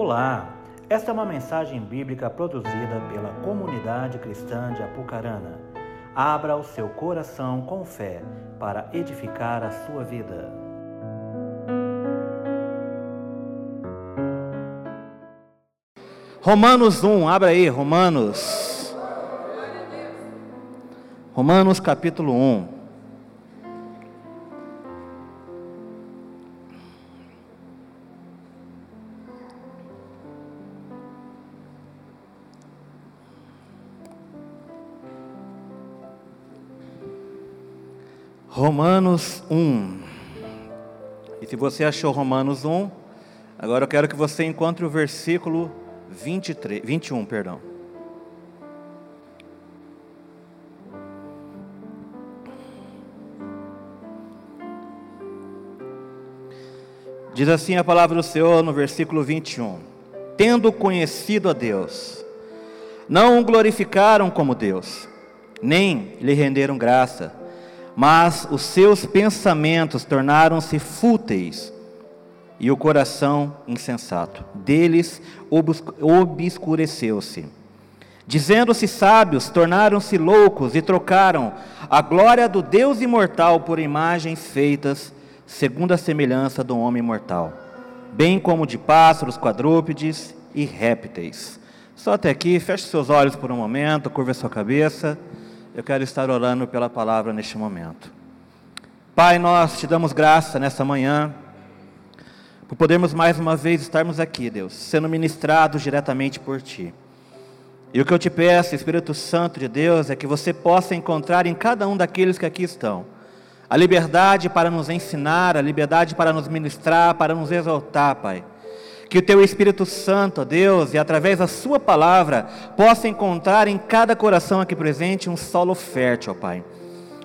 Olá, esta é uma mensagem bíblica produzida pela comunidade cristã de Apucarana. Abra o seu coração com fé para edificar a sua vida. Romanos 1, abra aí, Romanos. Romanos capítulo 1. Romanos 1. E se você achou Romanos 1, agora eu quero que você encontre o versículo 23, 21, perdão. Diz assim a palavra do Senhor no versículo 21. Tendo conhecido a Deus, não o glorificaram como Deus, nem lhe renderam graça, mas os seus pensamentos tornaram-se fúteis e o coração insensato deles obscureceu-se. Dizendo-se sábios, tornaram-se loucos e trocaram a glória do Deus imortal por imagens feitas segundo a semelhança do homem mortal, bem como de pássaros, quadrúpedes e répteis. Só até aqui, feche seus olhos por um momento, curva sua cabeça. Eu quero estar orando pela palavra neste momento. Pai, nós te damos graça nessa manhã, por podermos mais uma vez estarmos aqui, Deus, sendo ministrados diretamente por Ti. E o que eu te peço, Espírito Santo de Deus, é que você possa encontrar em cada um daqueles que aqui estão a liberdade para nos ensinar, a liberdade para nos ministrar, para nos exaltar, Pai que o teu Espírito Santo, Deus, e através da Sua palavra, possa encontrar em cada coração aqui presente um solo fértil, ó Pai.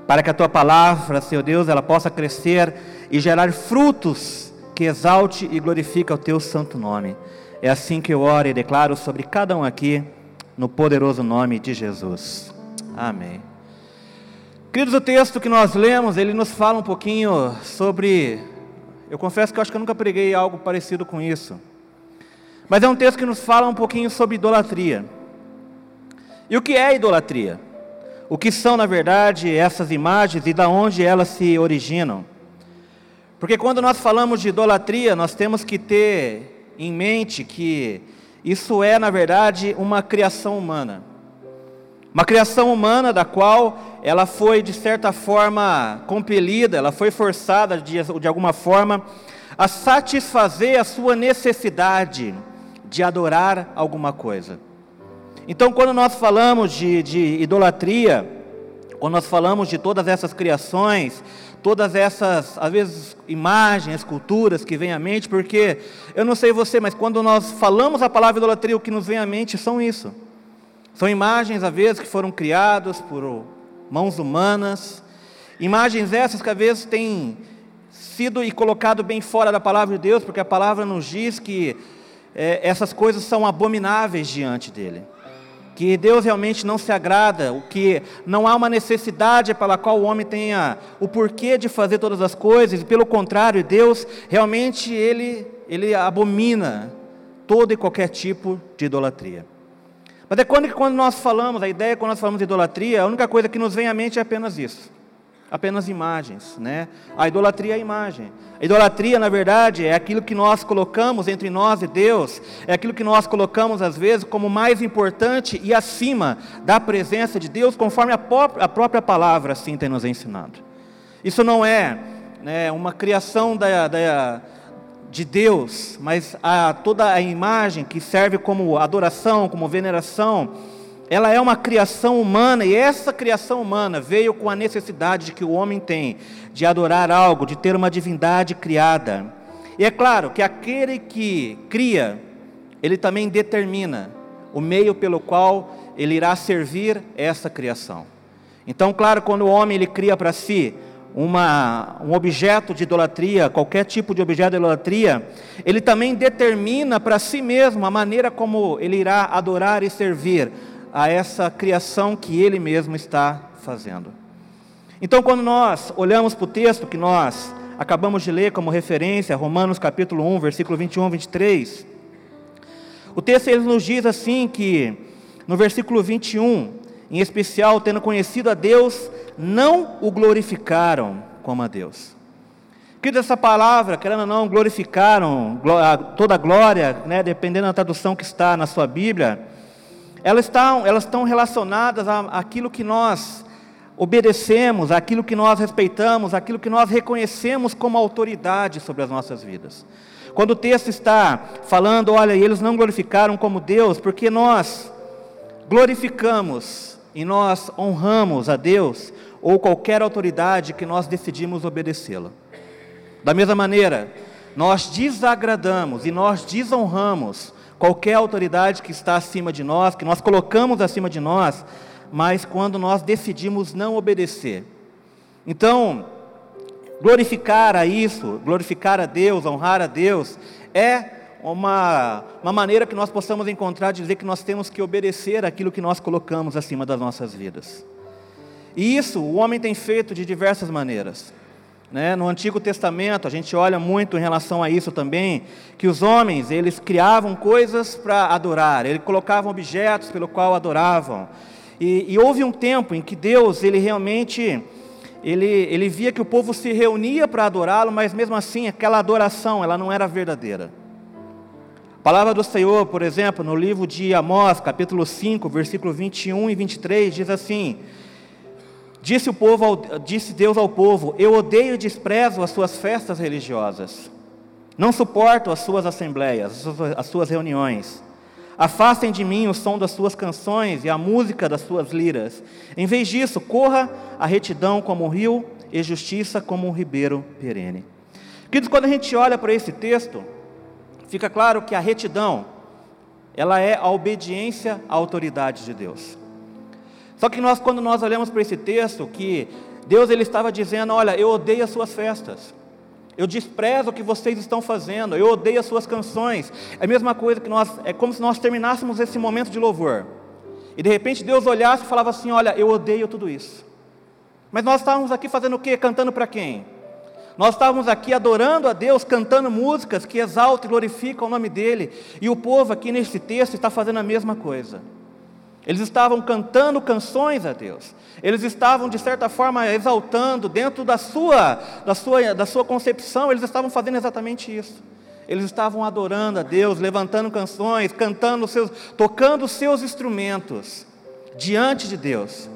Para que a tua palavra, Senhor Deus, ela possa crescer e gerar frutos que exalte e glorifique o teu santo nome. É assim que eu oro e declaro sobre cada um aqui, no poderoso nome de Jesus. Amém. Queridos, o texto que nós lemos, ele nos fala um pouquinho sobre. Eu confesso que eu acho que eu nunca preguei algo parecido com isso. Mas é um texto que nos fala um pouquinho sobre idolatria. E o que é idolatria? O que são, na verdade, essas imagens e da onde elas se originam? Porque quando nós falamos de idolatria, nós temos que ter em mente que isso é, na verdade, uma criação humana. Uma criação humana da qual ela foi, de certa forma, compelida, ela foi forçada de, de alguma forma a satisfazer a sua necessidade de adorar alguma coisa. Então, quando nós falamos de, de idolatria, quando nós falamos de todas essas criações, todas essas, às vezes, imagens, esculturas que vêm à mente, porque eu não sei você, mas quando nós falamos a palavra idolatria, o que nos vem à mente são isso. São imagens, às vezes, que foram criadas por mãos humanas, imagens essas que às vezes têm sido e colocado bem fora da palavra de Deus, porque a palavra nos diz que é, essas coisas são abomináveis diante dele. Que Deus realmente não se agrada, o que não há uma necessidade pela qual o homem tenha o porquê de fazer todas as coisas, e pelo contrário, Deus realmente ele, ele abomina todo e qualquer tipo de idolatria. Mas é quando, quando nós falamos, a ideia quando nós falamos de idolatria, a única coisa que nos vem à mente é apenas isso apenas imagens, né? A idolatria é a imagem. A idolatria, na verdade, é aquilo que nós colocamos entre nós e Deus, é aquilo que nós colocamos às vezes como mais importante e acima da presença de Deus, conforme a, própria, a própria palavra assim tem nos ensinado. Isso não é né, uma criação da, da, de Deus, mas a, toda a imagem que serve como adoração, como veneração, ela é uma criação humana e essa criação humana veio com a necessidade que o homem tem de adorar algo, de ter uma divindade criada. E é claro que aquele que cria, ele também determina o meio pelo qual ele irá servir essa criação. Então, claro, quando o homem ele cria para si uma, um objeto de idolatria, qualquer tipo de objeto de idolatria, ele também determina para si mesmo a maneira como ele irá adorar e servir a essa criação que ele mesmo está fazendo. Então, quando nós olhamos para o texto que nós acabamos de ler como referência, Romanos capítulo 1, versículo 21, 23, O texto ele nos diz assim que no versículo 21, em especial, tendo conhecido a Deus, não o glorificaram como a Deus. Que essa palavra, querendo ou não, glorificaram toda a glória, né, dependendo da tradução que está na sua Bíblia, elas estão, elas estão relacionadas àquilo que nós obedecemos, àquilo que nós respeitamos, àquilo que nós reconhecemos como autoridade sobre as nossas vidas. Quando o texto está falando, olha, eles não glorificaram como Deus, porque nós glorificamos e nós honramos a Deus ou qualquer autoridade que nós decidimos obedecê-la. Da mesma maneira, nós desagradamos e nós desonramos qualquer autoridade que está acima de nós, que nós colocamos acima de nós, mas quando nós decidimos não obedecer. Então, glorificar a isso, glorificar a Deus, honrar a Deus, é uma, uma maneira que nós possamos encontrar de dizer que nós temos que obedecer aquilo que nós colocamos acima das nossas vidas. E isso o homem tem feito de diversas maneiras. Né? No Antigo Testamento, a gente olha muito em relação a isso também, que os homens, eles criavam coisas para adorar, eles colocavam objetos pelo qual adoravam. E, e, houve um tempo em que Deus, ele realmente, ele, ele via que o povo se reunia para adorá-lo, mas mesmo assim, aquela adoração, ela não era verdadeira. A palavra do Senhor, por exemplo, no livro de Amós, capítulo 5, versículo 21 e 23, diz assim: Disse, o povo ao, disse Deus ao povo: Eu odeio e desprezo as suas festas religiosas. Não suporto as suas assembleias, as suas reuniões. Afastem de mim o som das suas canções e a música das suas liras. Em vez disso, corra a retidão como um rio e justiça como um ribeiro perene. Queridos, quando a gente olha para esse texto, fica claro que a retidão, ela é a obediência à autoridade de Deus. Só que nós, quando nós olhamos para esse texto, que Deus ele estava dizendo: Olha, eu odeio as suas festas, eu desprezo o que vocês estão fazendo, eu odeio as suas canções. É a mesma coisa que nós, é como se nós terminássemos esse momento de louvor, e de repente Deus olhasse e falava assim: Olha, eu odeio tudo isso. Mas nós estávamos aqui fazendo o quê? Cantando para quem? Nós estávamos aqui adorando a Deus, cantando músicas que exaltam e glorificam o nome dEle, e o povo aqui nesse texto está fazendo a mesma coisa. Eles estavam cantando canções a Deus. Eles estavam, de certa forma, exaltando, dentro da sua, da sua, da sua concepção, eles estavam fazendo exatamente isso. Eles estavam adorando a Deus, levantando canções, cantando seus, tocando seus instrumentos diante de Deus.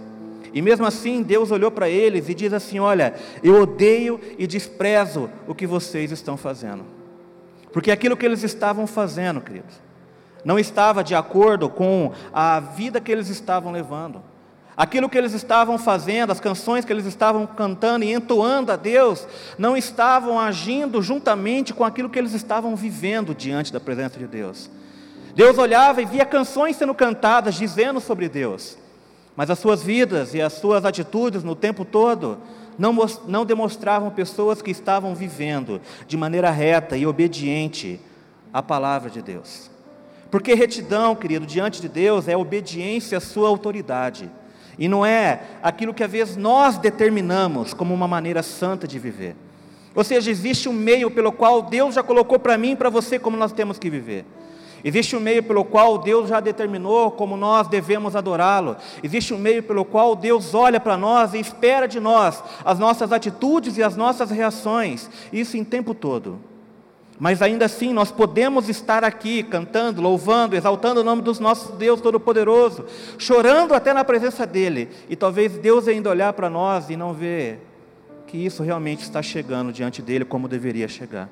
E mesmo assim, Deus olhou para eles e diz assim: Olha, eu odeio e desprezo o que vocês estão fazendo. Porque aquilo que eles estavam fazendo, queridos, não estava de acordo com a vida que eles estavam levando. Aquilo que eles estavam fazendo, as canções que eles estavam cantando e entoando a Deus, não estavam agindo juntamente com aquilo que eles estavam vivendo diante da presença de Deus. Deus olhava e via canções sendo cantadas dizendo sobre Deus, mas as suas vidas e as suas atitudes no tempo todo não, não demonstravam pessoas que estavam vivendo de maneira reta e obediente à palavra de Deus. Porque retidão, querido, diante de Deus é obediência à sua autoridade. E não é aquilo que às vezes nós determinamos como uma maneira santa de viver. Ou seja, existe um meio pelo qual Deus já colocou para mim e para você como nós temos que viver. Existe um meio pelo qual Deus já determinou como nós devemos adorá-lo. Existe um meio pelo qual Deus olha para nós e espera de nós as nossas atitudes e as nossas reações. Isso em tempo todo. Mas ainda assim nós podemos estar aqui cantando, louvando, exaltando o nome do nosso Deus Todo-Poderoso, chorando até na presença dEle, e talvez Deus ainda olhar para nós e não ver que isso realmente está chegando diante dEle como deveria chegar,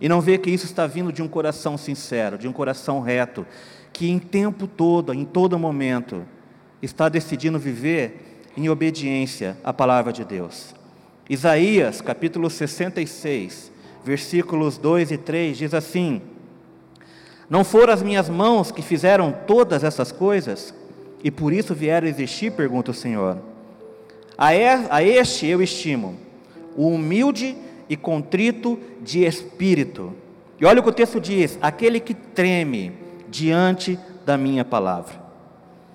e não ver que isso está vindo de um coração sincero, de um coração reto, que em tempo todo, em todo momento, está decidindo viver em obediência à palavra de Deus. Isaías capítulo 66 versículos 2 e 3 diz assim: Não foram as minhas mãos que fizeram todas essas coisas, e por isso vieram a existir? pergunta o Senhor. A este eu estimo, o humilde e contrito de espírito. E olha o que o texto diz: aquele que treme diante da minha palavra.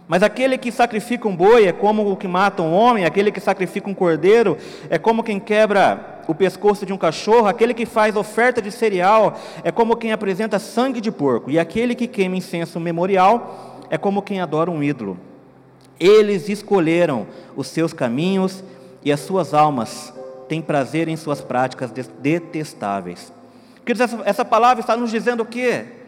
Mas aquele que sacrifica um boi é como o que mata um homem, aquele que sacrifica um cordeiro é como quem quebra o pescoço de um cachorro, aquele que faz oferta de cereal é como quem apresenta sangue de porco, e aquele que queima incenso memorial é como quem adora um ídolo. Eles escolheram os seus caminhos e as suas almas têm prazer em suas práticas detestáveis. Queridos, essa, essa palavra está nos dizendo o quê?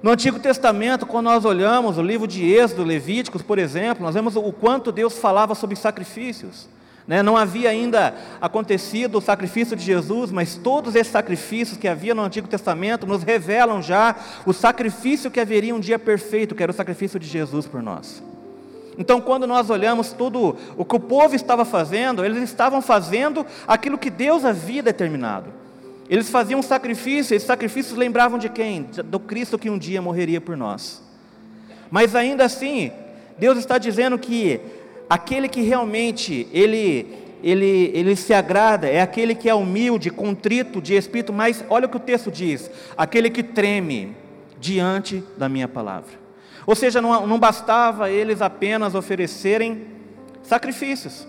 No Antigo Testamento, quando nós olhamos o livro de Êxodo, Levíticos, por exemplo, nós vemos o quanto Deus falava sobre sacrifícios. Né? Não havia ainda acontecido o sacrifício de Jesus, mas todos esses sacrifícios que havia no Antigo Testamento nos revelam já o sacrifício que haveria um dia perfeito, que era o sacrifício de Jesus por nós. Então, quando nós olhamos tudo o que o povo estava fazendo, eles estavam fazendo aquilo que Deus havia determinado. Eles faziam sacrifício, esses sacrifícios lembravam de quem? Do Cristo que um dia morreria por nós. Mas ainda assim, Deus está dizendo que aquele que realmente ele, ele, ele se agrada é aquele que é humilde, contrito de espírito, mas olha o que o texto diz: aquele que treme diante da minha palavra. Ou seja, não, não bastava eles apenas oferecerem sacrifícios,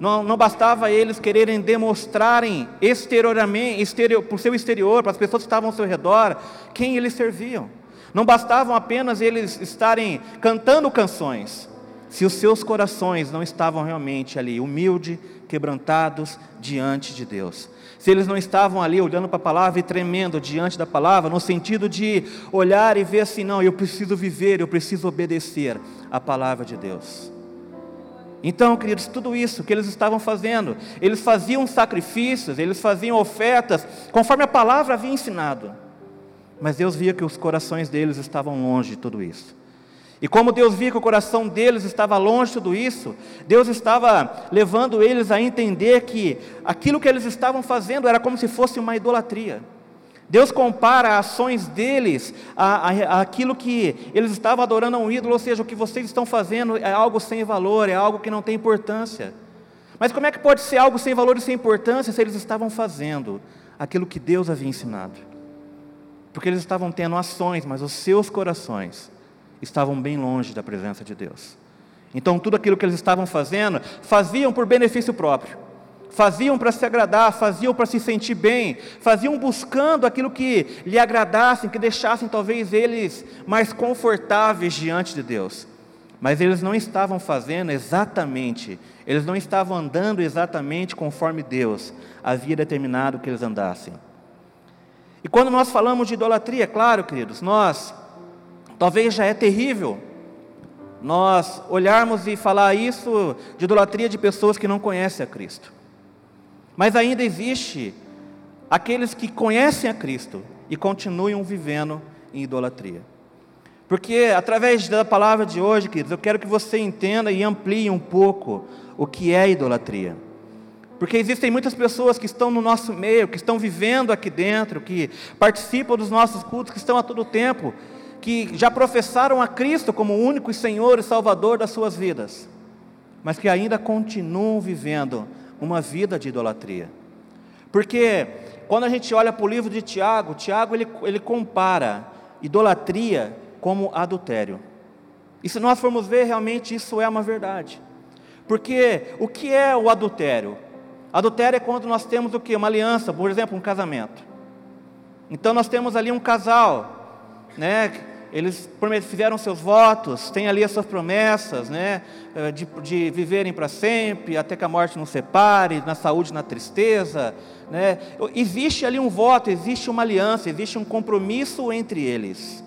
não, não bastava eles quererem demonstrarem exteriormente, exterior, por seu exterior, para as pessoas que estavam ao seu redor, quem eles serviam. Não bastavam apenas eles estarem cantando canções, se os seus corações não estavam realmente ali, humildes, quebrantados diante de Deus. Se eles não estavam ali olhando para a palavra e tremendo diante da palavra, no sentido de olhar e ver assim, não, eu preciso viver, eu preciso obedecer à palavra de Deus. Então, queridos, tudo isso que eles estavam fazendo, eles faziam sacrifícios, eles faziam ofertas, conforme a palavra havia ensinado. Mas Deus via que os corações deles estavam longe de tudo isso. E como Deus via que o coração deles estava longe de tudo isso, Deus estava levando eles a entender que aquilo que eles estavam fazendo era como se fosse uma idolatria. Deus compara ações deles a, aquilo que eles estavam adorando a um ídolo, ou seja, o que vocês estão fazendo é algo sem valor, é algo que não tem importância. Mas como é que pode ser algo sem valor e sem importância se eles estavam fazendo aquilo que Deus havia ensinado? Porque eles estavam tendo ações, mas os seus corações estavam bem longe da presença de Deus. Então, tudo aquilo que eles estavam fazendo, faziam por benefício próprio faziam para se agradar, faziam para se sentir bem, faziam buscando aquilo que lhe agradassem, que deixassem talvez eles mais confortáveis diante de Deus. Mas eles não estavam fazendo exatamente, eles não estavam andando exatamente conforme Deus havia determinado que eles andassem. E quando nós falamos de idolatria, claro, queridos, nós, talvez já é terrível, nós olharmos e falar isso de idolatria de pessoas que não conhecem a Cristo. Mas ainda existe aqueles que conhecem a Cristo e continuam vivendo em idolatria. Porque através da palavra de hoje, queridos, eu quero que você entenda e amplie um pouco o que é idolatria. Porque existem muitas pessoas que estão no nosso meio, que estão vivendo aqui dentro, que participam dos nossos cultos, que estão a todo tempo, que já professaram a Cristo como único Senhor e Salvador das suas vidas, mas que ainda continuam vivendo uma vida de idolatria. Porque quando a gente olha para o livro de Tiago, Tiago ele, ele compara idolatria como adultério. E se nós formos ver, realmente isso é uma verdade. Porque o que é o adultério? Adultério é quando nós temos o que? Uma aliança, por exemplo, um casamento. Então nós temos ali um casal, né? Eles fizeram seus votos, têm ali as suas promessas, né, eh, de, de viverem para sempre, até que a morte nos separe, na saúde, na tristeza, né. Existe ali um voto, existe uma aliança, existe um compromisso entre eles.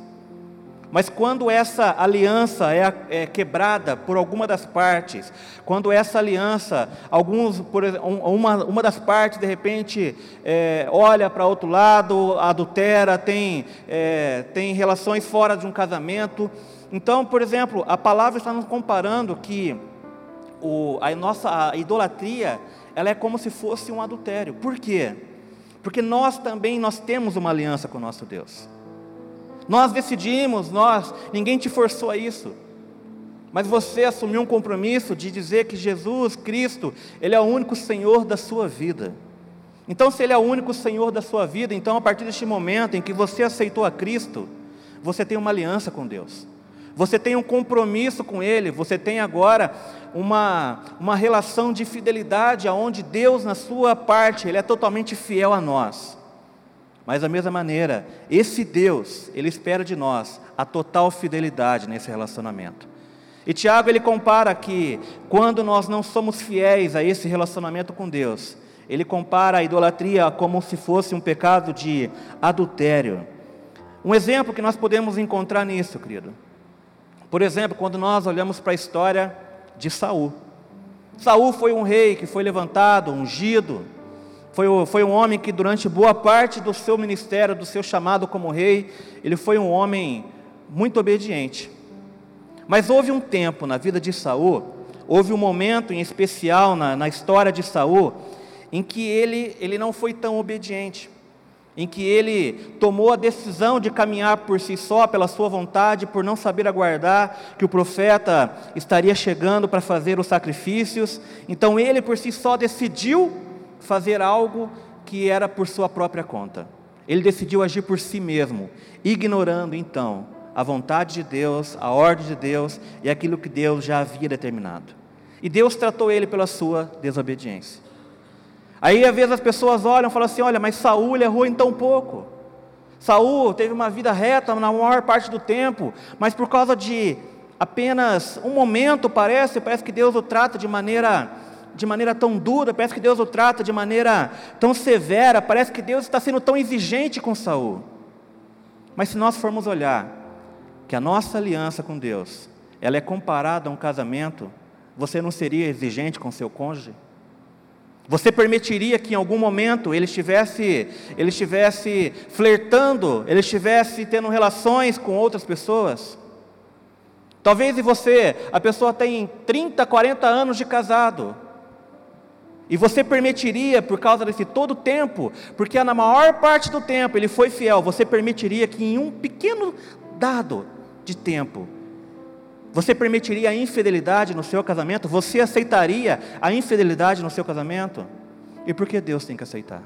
Mas quando essa aliança é, é, quebrada por alguma das partes, quando essa aliança, alguns, por uma, uma das partes de repente é, olha para outro lado, adultera, tem, é, tem relações fora de um casamento. Então, por exemplo, a palavra está nos comparando que o, a nossa a idolatria, ela é como se fosse um adultério. Por quê? Porque nós também nós temos uma aliança com o nosso Deus. Nós decidimos, nós, ninguém te forçou a isso. Mas você assumiu um compromisso de dizer que Jesus Cristo, Ele é o único Senhor da sua vida. Então, se Ele é o único Senhor da sua vida, então a partir deste momento em que você aceitou a Cristo, você tem uma aliança com Deus. você tem um compromisso com Ele, você tem agora uma, uma relação de fidelidade, aonde Deus, na sua parte, Ele é totalmente fiel a nós. Mas da mesma maneira, esse Deus, Ele espera de nós a total fidelidade nesse relacionamento. E Tiago ele compara que quando nós não somos fiéis a esse relacionamento com Deus, ele compara a idolatria como se fosse um pecado de adultério. Um exemplo que nós podemos encontrar nisso, querido. Por exemplo, quando nós olhamos para a história de Saul. Saul foi um rei que foi levantado, ungido, foi, foi um homem que durante boa parte do seu ministério, do seu chamado como rei, ele foi um homem muito obediente. Mas houve um tempo na vida de Saul, houve um momento em especial na, na história de Saul, em que ele, ele não foi tão obediente em que ele tomou a decisão de caminhar por si só, pela sua vontade, por não saber aguardar que o profeta estaria chegando para fazer os sacrifícios. Então ele por si só decidiu fazer algo que era por sua própria conta. Ele decidiu agir por si mesmo, ignorando então a vontade de Deus, a ordem de Deus e aquilo que Deus já havia determinado. E Deus tratou ele pela sua desobediência. Aí às vezes as pessoas olham e falam assim: olha, mas Saul errou em tão pouco. Saul teve uma vida reta na maior parte do tempo, mas por causa de apenas um momento, parece, parece que Deus o trata de maneira de maneira tão dura, parece que Deus o trata de maneira tão severa, parece que Deus está sendo tão exigente com Saul. Mas se nós formos olhar que a nossa aliança com Deus, ela é comparada a um casamento, você não seria exigente com seu cônjuge? Você permitiria que em algum momento ele estivesse, ele estivesse flertando, ele estivesse tendo relações com outras pessoas? Talvez e você, a pessoa tem 30, 40 anos de casado. E você permitiria, por causa desse todo tempo, porque na maior parte do tempo ele foi fiel, você permitiria que em um pequeno dado de tempo você permitiria a infidelidade no seu casamento? Você aceitaria a infidelidade no seu casamento? E por que Deus tem que aceitar?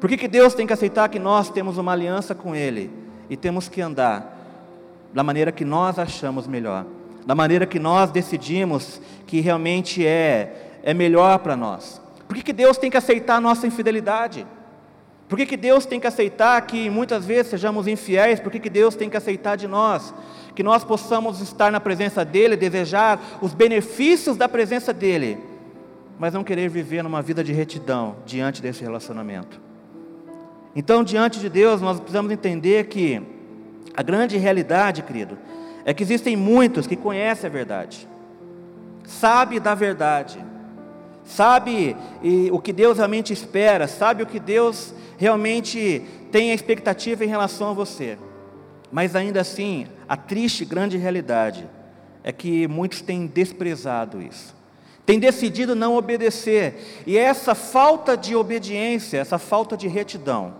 Por que, que Deus tem que aceitar que nós temos uma aliança com Ele e temos que andar da maneira que nós achamos melhor, da maneira que nós decidimos que realmente é, é melhor para nós? Por que, que Deus tem que aceitar a nossa infidelidade? Por que, que Deus tem que aceitar que muitas vezes sejamos infiéis? Por que, que Deus tem que aceitar de nós? que nós possamos estar na presença dEle, desejar os benefícios da presença dEle, mas não querer viver numa vida de retidão diante desse relacionamento. Então, diante de Deus, nós precisamos entender que a grande realidade, querido, é que existem muitos que conhecem a verdade, sabe da verdade, sabe o que Deus realmente espera, sabe o que Deus realmente tem a expectativa em relação a você. Mas ainda assim, a triste grande realidade é que muitos têm desprezado isso. Têm decidido não obedecer. E essa falta de obediência, essa falta de retidão,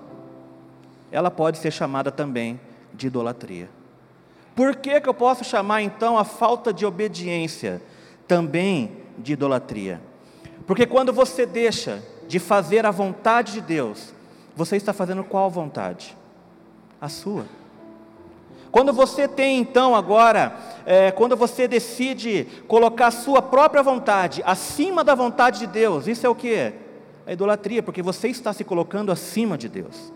ela pode ser chamada também de idolatria. Por que, que eu posso chamar então a falta de obediência também de idolatria? Porque quando você deixa de fazer a vontade de Deus, você está fazendo qual vontade? A sua. Quando você tem então agora, é, quando você decide colocar a sua própria vontade acima da vontade de Deus, isso é o que? A idolatria, porque você está se colocando acima de Deus.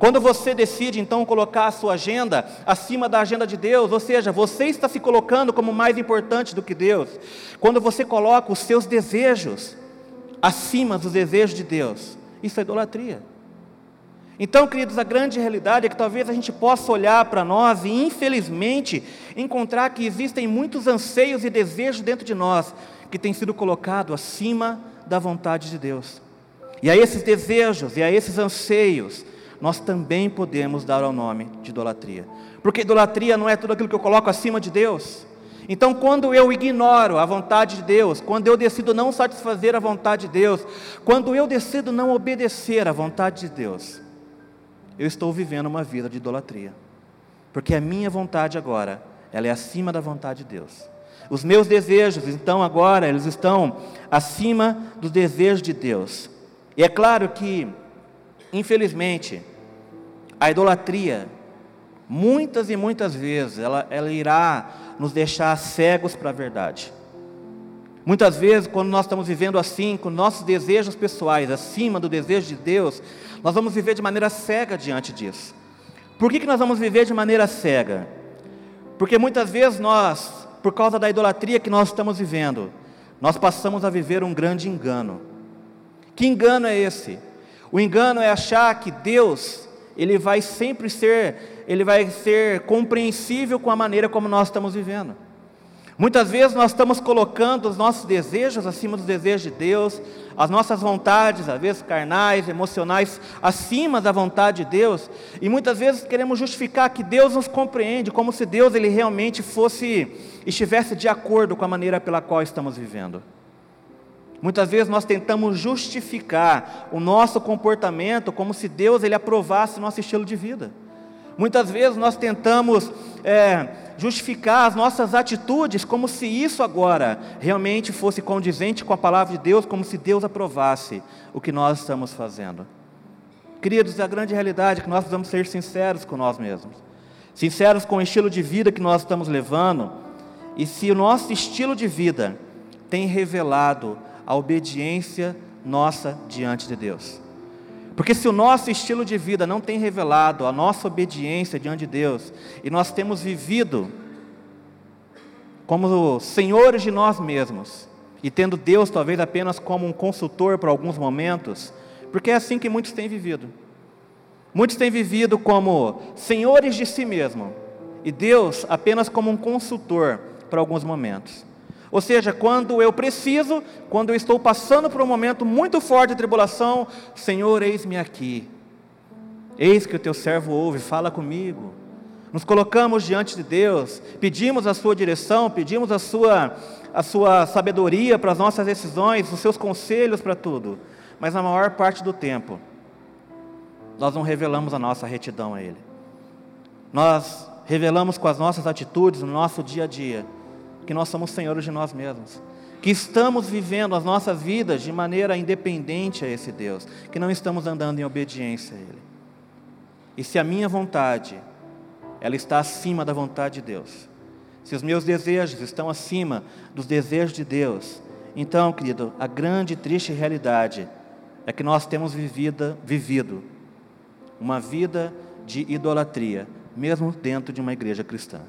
Quando você decide então colocar a sua agenda acima da agenda de Deus, ou seja, você está se colocando como mais importante do que Deus. Quando você coloca os seus desejos acima dos desejos de Deus, isso é idolatria. Então, queridos, a grande realidade é que talvez a gente possa olhar para nós e, infelizmente, encontrar que existem muitos anseios e desejos dentro de nós que têm sido colocados acima da vontade de Deus. E a esses desejos e a esses anseios, nós também podemos dar ao nome de idolatria. Porque idolatria não é tudo aquilo que eu coloco acima de Deus. Então, quando eu ignoro a vontade de Deus, quando eu decido não satisfazer a vontade de Deus, quando eu decido não obedecer à vontade de Deus, eu estou vivendo uma vida de idolatria. Porque a minha vontade agora, ela é acima da vontade de Deus. Os meus desejos, então, agora, eles estão acima dos desejos de Deus. E é claro que, infelizmente, a idolatria, muitas e muitas vezes ela, ela irá nos deixar cegos para a verdade. Muitas vezes, quando nós estamos vivendo assim, com nossos desejos pessoais acima do desejo de Deus, nós vamos viver de maneira cega diante disso. Por que, que nós vamos viver de maneira cega? Porque muitas vezes nós, por causa da idolatria que nós estamos vivendo, nós passamos a viver um grande engano. Que engano é esse? O engano é achar que Deus, ele vai sempre ser, ele vai ser compreensível com a maneira como nós estamos vivendo. Muitas vezes nós estamos colocando os nossos desejos acima dos desejos de Deus, as nossas vontades, às vezes carnais, emocionais, acima da vontade de Deus, e muitas vezes queremos justificar que Deus nos compreende, como se Deus ele realmente fosse estivesse de acordo com a maneira pela qual estamos vivendo. Muitas vezes nós tentamos justificar o nosso comportamento como se Deus ele aprovasse o nosso estilo de vida. Muitas vezes nós tentamos é, justificar as nossas atitudes como se isso agora realmente fosse condizente com a palavra de Deus, como se Deus aprovasse o que nós estamos fazendo. Queridos, a grande realidade é que nós precisamos ser sinceros com nós mesmos, sinceros com o estilo de vida que nós estamos levando, e se o nosso estilo de vida tem revelado a obediência nossa diante de Deus. Porque se o nosso estilo de vida não tem revelado a nossa obediência diante de Deus, e nós temos vivido como senhores de nós mesmos, e tendo Deus talvez apenas como um consultor por alguns momentos, porque é assim que muitos têm vivido. Muitos têm vivido como senhores de si mesmo, e Deus apenas como um consultor para alguns momentos. Ou seja, quando eu preciso, quando eu estou passando por um momento muito forte de tribulação, Senhor, eis-me aqui. Eis que o teu servo ouve, fala comigo. Nos colocamos diante de Deus, pedimos a sua direção, pedimos a sua, a sua sabedoria para as nossas decisões, os seus conselhos para tudo. Mas na maior parte do tempo, nós não revelamos a nossa retidão a Ele. Nós revelamos com as nossas atitudes, no nosso dia a dia, que nós somos senhores de nós mesmos, que estamos vivendo as nossas vidas de maneira independente a esse Deus, que não estamos andando em obediência a Ele. E se a minha vontade, ela está acima da vontade de Deus, se os meus desejos estão acima dos desejos de Deus, então, querido, a grande e triste realidade é que nós temos vivido, vivido uma vida de idolatria, mesmo dentro de uma igreja cristã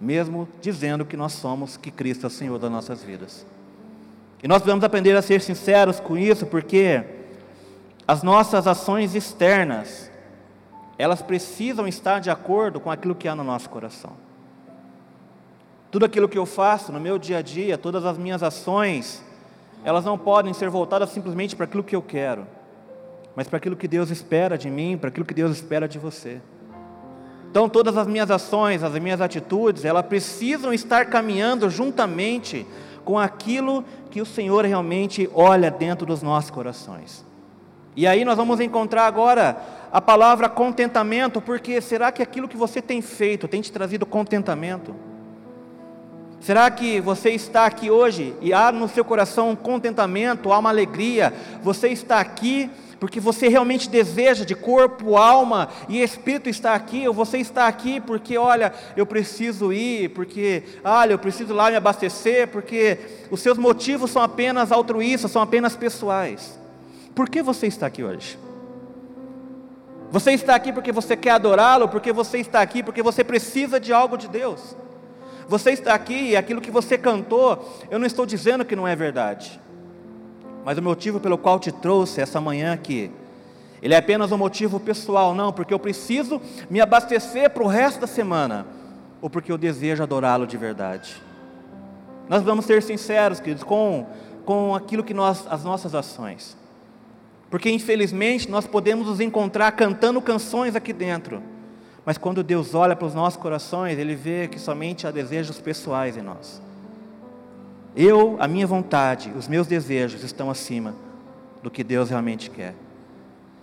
mesmo dizendo que nós somos, que Cristo é o Senhor das nossas vidas. E nós precisamos aprender a ser sinceros com isso, porque as nossas ações externas, elas precisam estar de acordo com aquilo que há no nosso coração. Tudo aquilo que eu faço no meu dia a dia, todas as minhas ações, elas não podem ser voltadas simplesmente para aquilo que eu quero, mas para aquilo que Deus espera de mim, para aquilo que Deus espera de você. Então, todas as minhas ações, as minhas atitudes, elas precisam estar caminhando juntamente com aquilo que o Senhor realmente olha dentro dos nossos corações. E aí nós vamos encontrar agora a palavra contentamento, porque será que aquilo que você tem feito tem te trazido contentamento? Será que você está aqui hoje e há no seu coração um contentamento, há uma alegria? Você está aqui porque você realmente deseja de corpo, alma e espírito estar aqui, ou você está aqui porque, olha, eu preciso ir, porque, olha, eu preciso lá me abastecer, porque os seus motivos são apenas altruístas, são apenas pessoais. Por que você está aqui hoje? Você está aqui porque você quer adorá-lo, porque você está aqui porque você precisa de algo de Deus. Você está aqui e aquilo que você cantou, eu não estou dizendo que não é verdade mas o motivo pelo qual te trouxe essa manhã aqui, ele é apenas um motivo pessoal, não, porque eu preciso me abastecer para o resto da semana, ou porque eu desejo adorá-lo de verdade. Nós vamos ser sinceros, queridos, com, com aquilo que nós, as nossas ações, porque infelizmente nós podemos nos encontrar cantando canções aqui dentro, mas quando Deus olha para os nossos corações, Ele vê que somente há desejos pessoais em nós. Eu, a minha vontade, os meus desejos estão acima do que Deus realmente quer.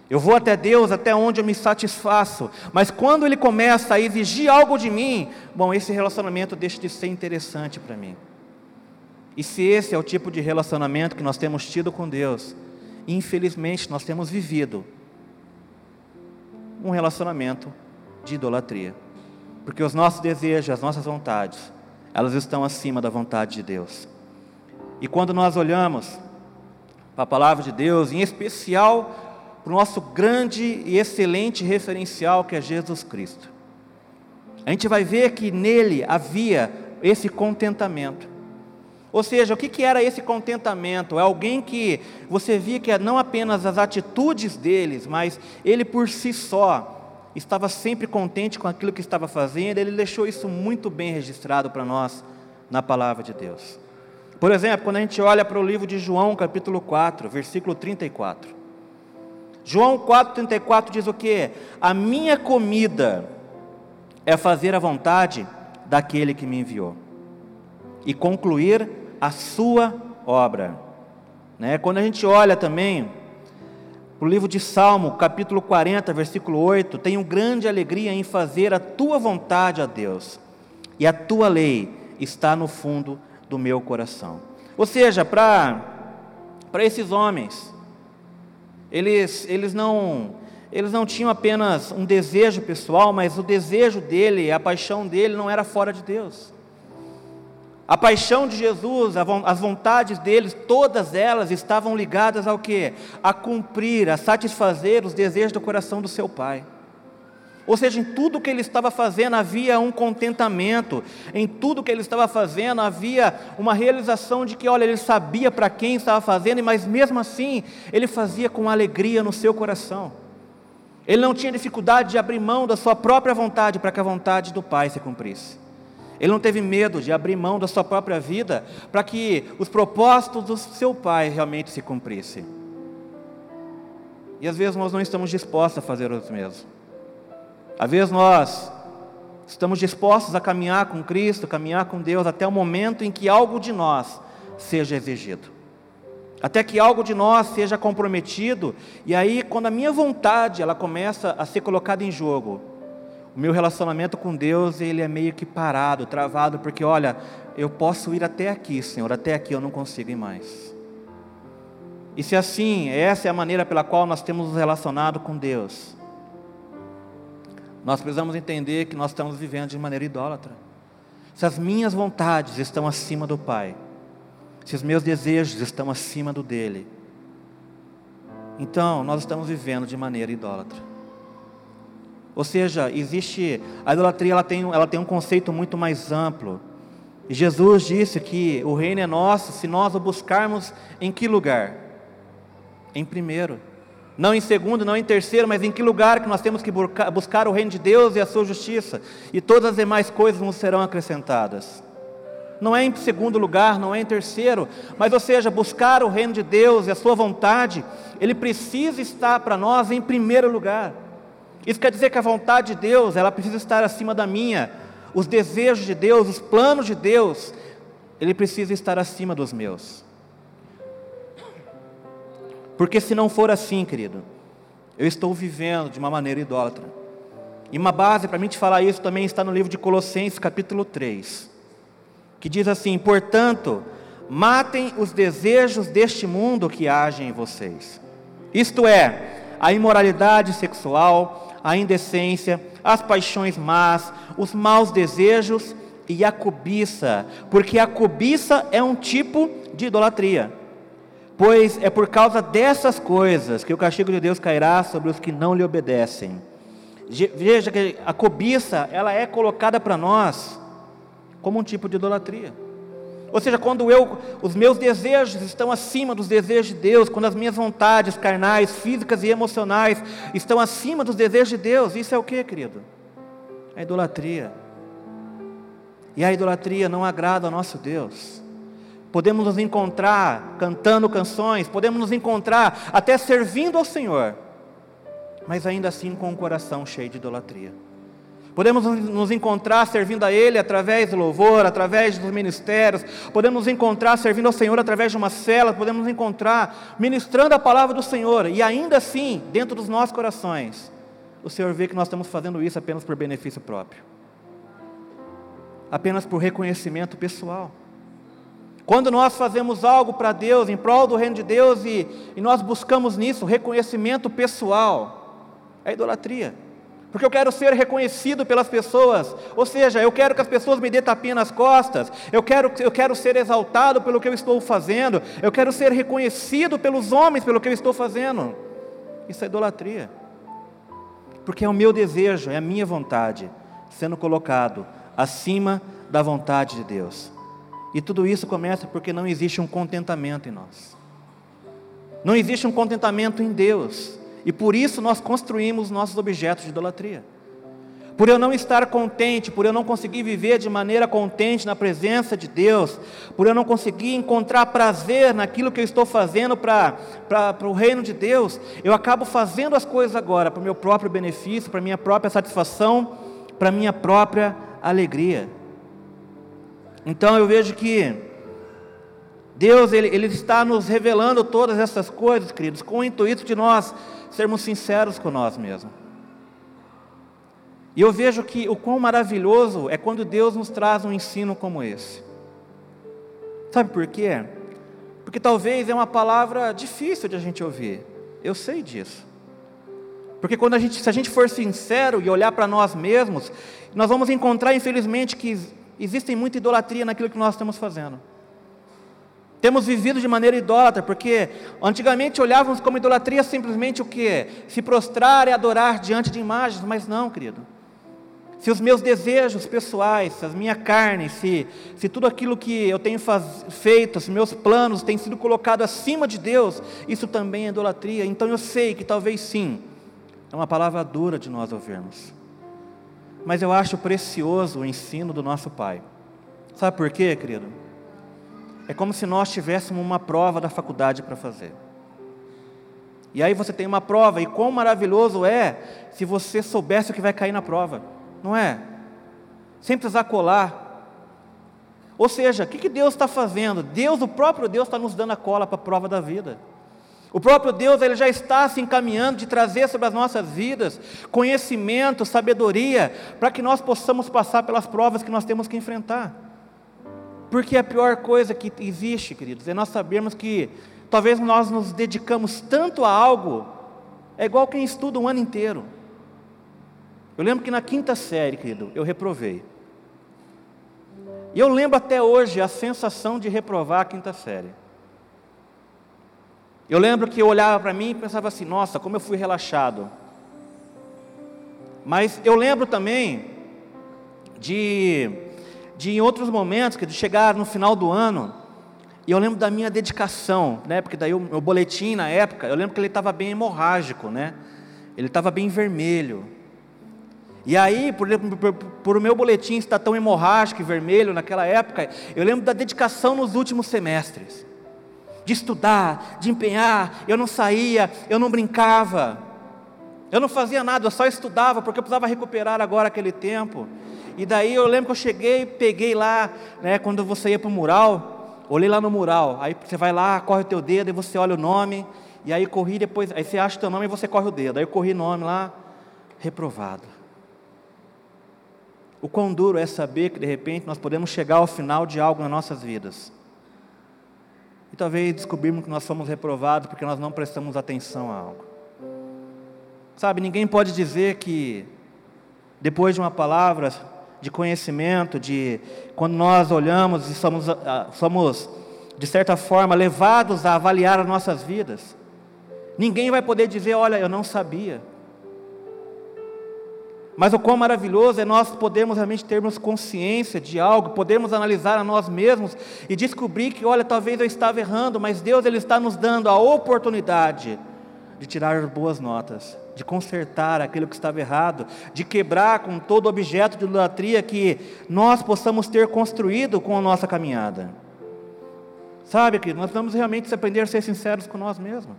Eu vou até Deus até onde eu me satisfaço, mas quando Ele começa a exigir algo de mim, bom, esse relacionamento deixa de ser interessante para mim. E se esse é o tipo de relacionamento que nós temos tido com Deus, infelizmente nós temos vivido um relacionamento de idolatria. Porque os nossos desejos, as nossas vontades, elas estão acima da vontade de Deus. E quando nós olhamos para a palavra de Deus, em especial para o nosso grande e excelente referencial que é Jesus Cristo, a gente vai ver que nele havia esse contentamento. Ou seja, o que, era esse contentamento? É alguém que você via que não apenas as atitudes deles, mas ele por si só estava sempre contente com aquilo que estava fazendo, ele deixou isso muito bem registrado para nós na palavra de Deus. Por exemplo, quando a gente olha para o livro de João, capítulo 4, versículo 34. João 4,34 diz o que? A minha comida é fazer a vontade daquele que me enviou e concluir a sua obra. Né? Quando a gente olha também o livro de Salmo, capítulo 40, versículo 8, tenho grande alegria em fazer a tua vontade, a Deus, e a tua lei está no fundo do meu coração. Ou seja, para esses homens, eles, eles, não, eles não tinham apenas um desejo pessoal, mas o desejo dele, a paixão dele não era fora de Deus. A paixão de Jesus, as vontades deles, todas elas estavam ligadas ao que? A cumprir, a satisfazer os desejos do coração do seu Pai. Ou seja, em tudo que ele estava fazendo havia um contentamento, em tudo que ele estava fazendo havia uma realização de que, olha, ele sabia para quem estava fazendo, mas mesmo assim ele fazia com alegria no seu coração. Ele não tinha dificuldade de abrir mão da sua própria vontade para que a vontade do Pai se cumprisse. Ele não teve medo de abrir mão da sua própria vida para que os propósitos do seu pai realmente se cumprissem. E às vezes nós não estamos dispostos a fazer os mesmos. Às vezes nós estamos dispostos a caminhar com Cristo, caminhar com Deus até o momento em que algo de nós seja exigido. Até que algo de nós seja comprometido, e aí quando a minha vontade ela começa a ser colocada em jogo, o meu relacionamento com Deus, ele é meio que parado, travado, porque olha, eu posso ir até aqui, Senhor, até aqui eu não consigo ir mais. E se assim, essa é a maneira pela qual nós temos nos relacionado com Deus, nós precisamos entender que nós estamos vivendo de maneira idólatra. Se as minhas vontades estão acima do Pai, se os meus desejos estão acima do dele, então nós estamos vivendo de maneira idólatra. Ou seja, existe a idolatria, ela tem, ela tem um conceito muito mais amplo. E Jesus disse que o reino é nosso se nós o buscarmos em que lugar? Em primeiro. Não em segundo, não em terceiro, mas em que lugar que nós temos que buscar o reino de Deus e a sua justiça, e todas as demais coisas nos serão acrescentadas. Não é em segundo lugar, não é em terceiro, mas ou seja, buscar o reino de Deus e a sua vontade, ele precisa estar para nós em primeiro lugar. Isso quer dizer que a vontade de Deus, ela precisa estar acima da minha. Os desejos de Deus, os planos de Deus, ele precisa estar acima dos meus. Porque se não for assim, querido, eu estou vivendo de uma maneira idólatra. E uma base para mim te falar isso também está no livro de Colossenses, capítulo 3, que diz assim: Portanto, matem os desejos deste mundo que agem em vocês. Isto é, a imoralidade sexual, a indecência, as paixões más, os maus desejos e a cobiça, porque a cobiça é um tipo de idolatria. Pois é por causa dessas coisas que o castigo de Deus cairá sobre os que não lhe obedecem. Veja que a cobiça, ela é colocada para nós como um tipo de idolatria. Ou seja, quando eu, os meus desejos estão acima dos desejos de Deus, quando as minhas vontades carnais, físicas e emocionais estão acima dos desejos de Deus, isso é o que, querido? É idolatria. E a idolatria não agrada ao nosso Deus. Podemos nos encontrar cantando canções, podemos nos encontrar até servindo ao Senhor, mas ainda assim com o coração cheio de idolatria. Podemos nos encontrar servindo a Ele através do louvor, através dos ministérios, podemos nos encontrar servindo ao Senhor através de uma cela, podemos nos encontrar ministrando a palavra do Senhor, e ainda assim, dentro dos nossos corações, o Senhor vê que nós estamos fazendo isso apenas por benefício próprio, apenas por reconhecimento pessoal. Quando nós fazemos algo para Deus, em prol do reino de Deus, e, e nós buscamos nisso reconhecimento pessoal, é idolatria. porque eu quero ser reconhecido pelas pessoas, ou seja, eu quero que as pessoas me dê tapinha nas costas, eu quero, eu quero ser exaltado pelo que eu estou fazendo, eu quero ser reconhecido pelos homens pelo que eu estou fazendo. Isso é idolatria, porque é o meu desejo, é a minha vontade sendo colocado acima da vontade de Deus. E tudo isso começa porque não existe um contentamento em nós. Não existe um contentamento em Deus. E por isso nós construímos nossos objetos de idolatria. Por eu não estar contente, por eu não conseguir viver de maneira contente na presença de Deus, por eu não conseguir encontrar prazer naquilo que eu estou fazendo para o reino de Deus, eu acabo fazendo as coisas agora para o meu próprio benefício, para a minha própria satisfação, para a minha própria alegria. Então eu vejo que Deus ele, ele está nos revelando todas essas coisas, queridos, com o intuito de nós sermos sinceros com nós mesmos. E eu vejo que o quão maravilhoso é quando Deus nos traz um ensino como esse. Sabe por quê? Porque talvez é uma palavra difícil de a gente ouvir. Eu sei disso. Porque quando a gente, se a gente for sincero e olhar para nós mesmos, nós vamos encontrar, infelizmente, que existe muita idolatria naquilo que nós estamos fazendo. Temos vivido de maneira idólatra, porque antigamente olhávamos como idolatria simplesmente o que? Se prostrar e adorar diante de imagens, mas não, querido. Se os meus desejos pessoais, se a minha carne, se, se tudo aquilo que eu tenho faz, feito, se meus planos têm sido colocados acima de Deus, isso também é idolatria. Então eu sei que talvez sim, é uma palavra dura de nós ouvirmos. Mas eu acho precioso o ensino do nosso Pai. Sabe por quê, querido? É como se nós tivéssemos uma prova da faculdade para fazer. E aí você tem uma prova, e quão maravilhoso é se você soubesse o que vai cair na prova, não é? Sem precisar colar. Ou seja, o que Deus está fazendo? Deus, o próprio Deus, está nos dando a cola para a prova da vida. O próprio Deus, Ele já está se encaminhando de trazer sobre as nossas vidas conhecimento, sabedoria, para que nós possamos passar pelas provas que nós temos que enfrentar. Porque a pior coisa que existe, queridos, é nós sabermos que talvez nós nos dedicamos tanto a algo, é igual quem estuda um ano inteiro. Eu lembro que na quinta série, querido, eu reprovei. E eu lembro até hoje a sensação de reprovar a quinta série. Eu lembro que eu olhava para mim e pensava assim: nossa, como eu fui relaxado. Mas eu lembro também de de em outros momentos, que de chegar no final do ano, e eu lembro da minha dedicação, né? Porque daí o meu boletim na época, eu lembro que ele estava bem hemorrágico, né? Ele estava bem vermelho. E aí, por, por, por, o meu boletim estar tão hemorrágico e vermelho naquela época, eu lembro da dedicação nos últimos semestres. De estudar, de empenhar, eu não saía, eu não brincava. Eu não fazia nada, eu só estudava porque eu precisava recuperar agora aquele tempo. E daí eu lembro que eu cheguei, peguei lá, né, quando você ia para o mural, olhei lá no mural, aí você vai lá, corre o teu dedo, e você olha o nome, e aí corri depois, aí você acha o teu nome e você corre o dedo. Aí eu corri o nome lá, reprovado. O quão duro é saber que de repente nós podemos chegar ao final de algo nas nossas vidas. E talvez descobrirmos que nós somos reprovados porque nós não prestamos atenção a algo. Sabe, ninguém pode dizer que depois de uma palavra de conhecimento, de quando nós olhamos e somos, ah, somos de certa forma levados a avaliar as nossas vidas. Ninguém vai poder dizer, olha, eu não sabia. Mas o quão maravilhoso é nós podermos realmente termos consciência de algo, podermos analisar a nós mesmos e descobrir que, olha, talvez eu estava errando, mas Deus ele está nos dando a oportunidade de tirar boas notas de consertar aquilo que estava errado, de quebrar com todo objeto de idolatria que nós possamos ter construído com a nossa caminhada. Sabe, querido, nós vamos realmente aprender a ser sinceros com nós mesmos.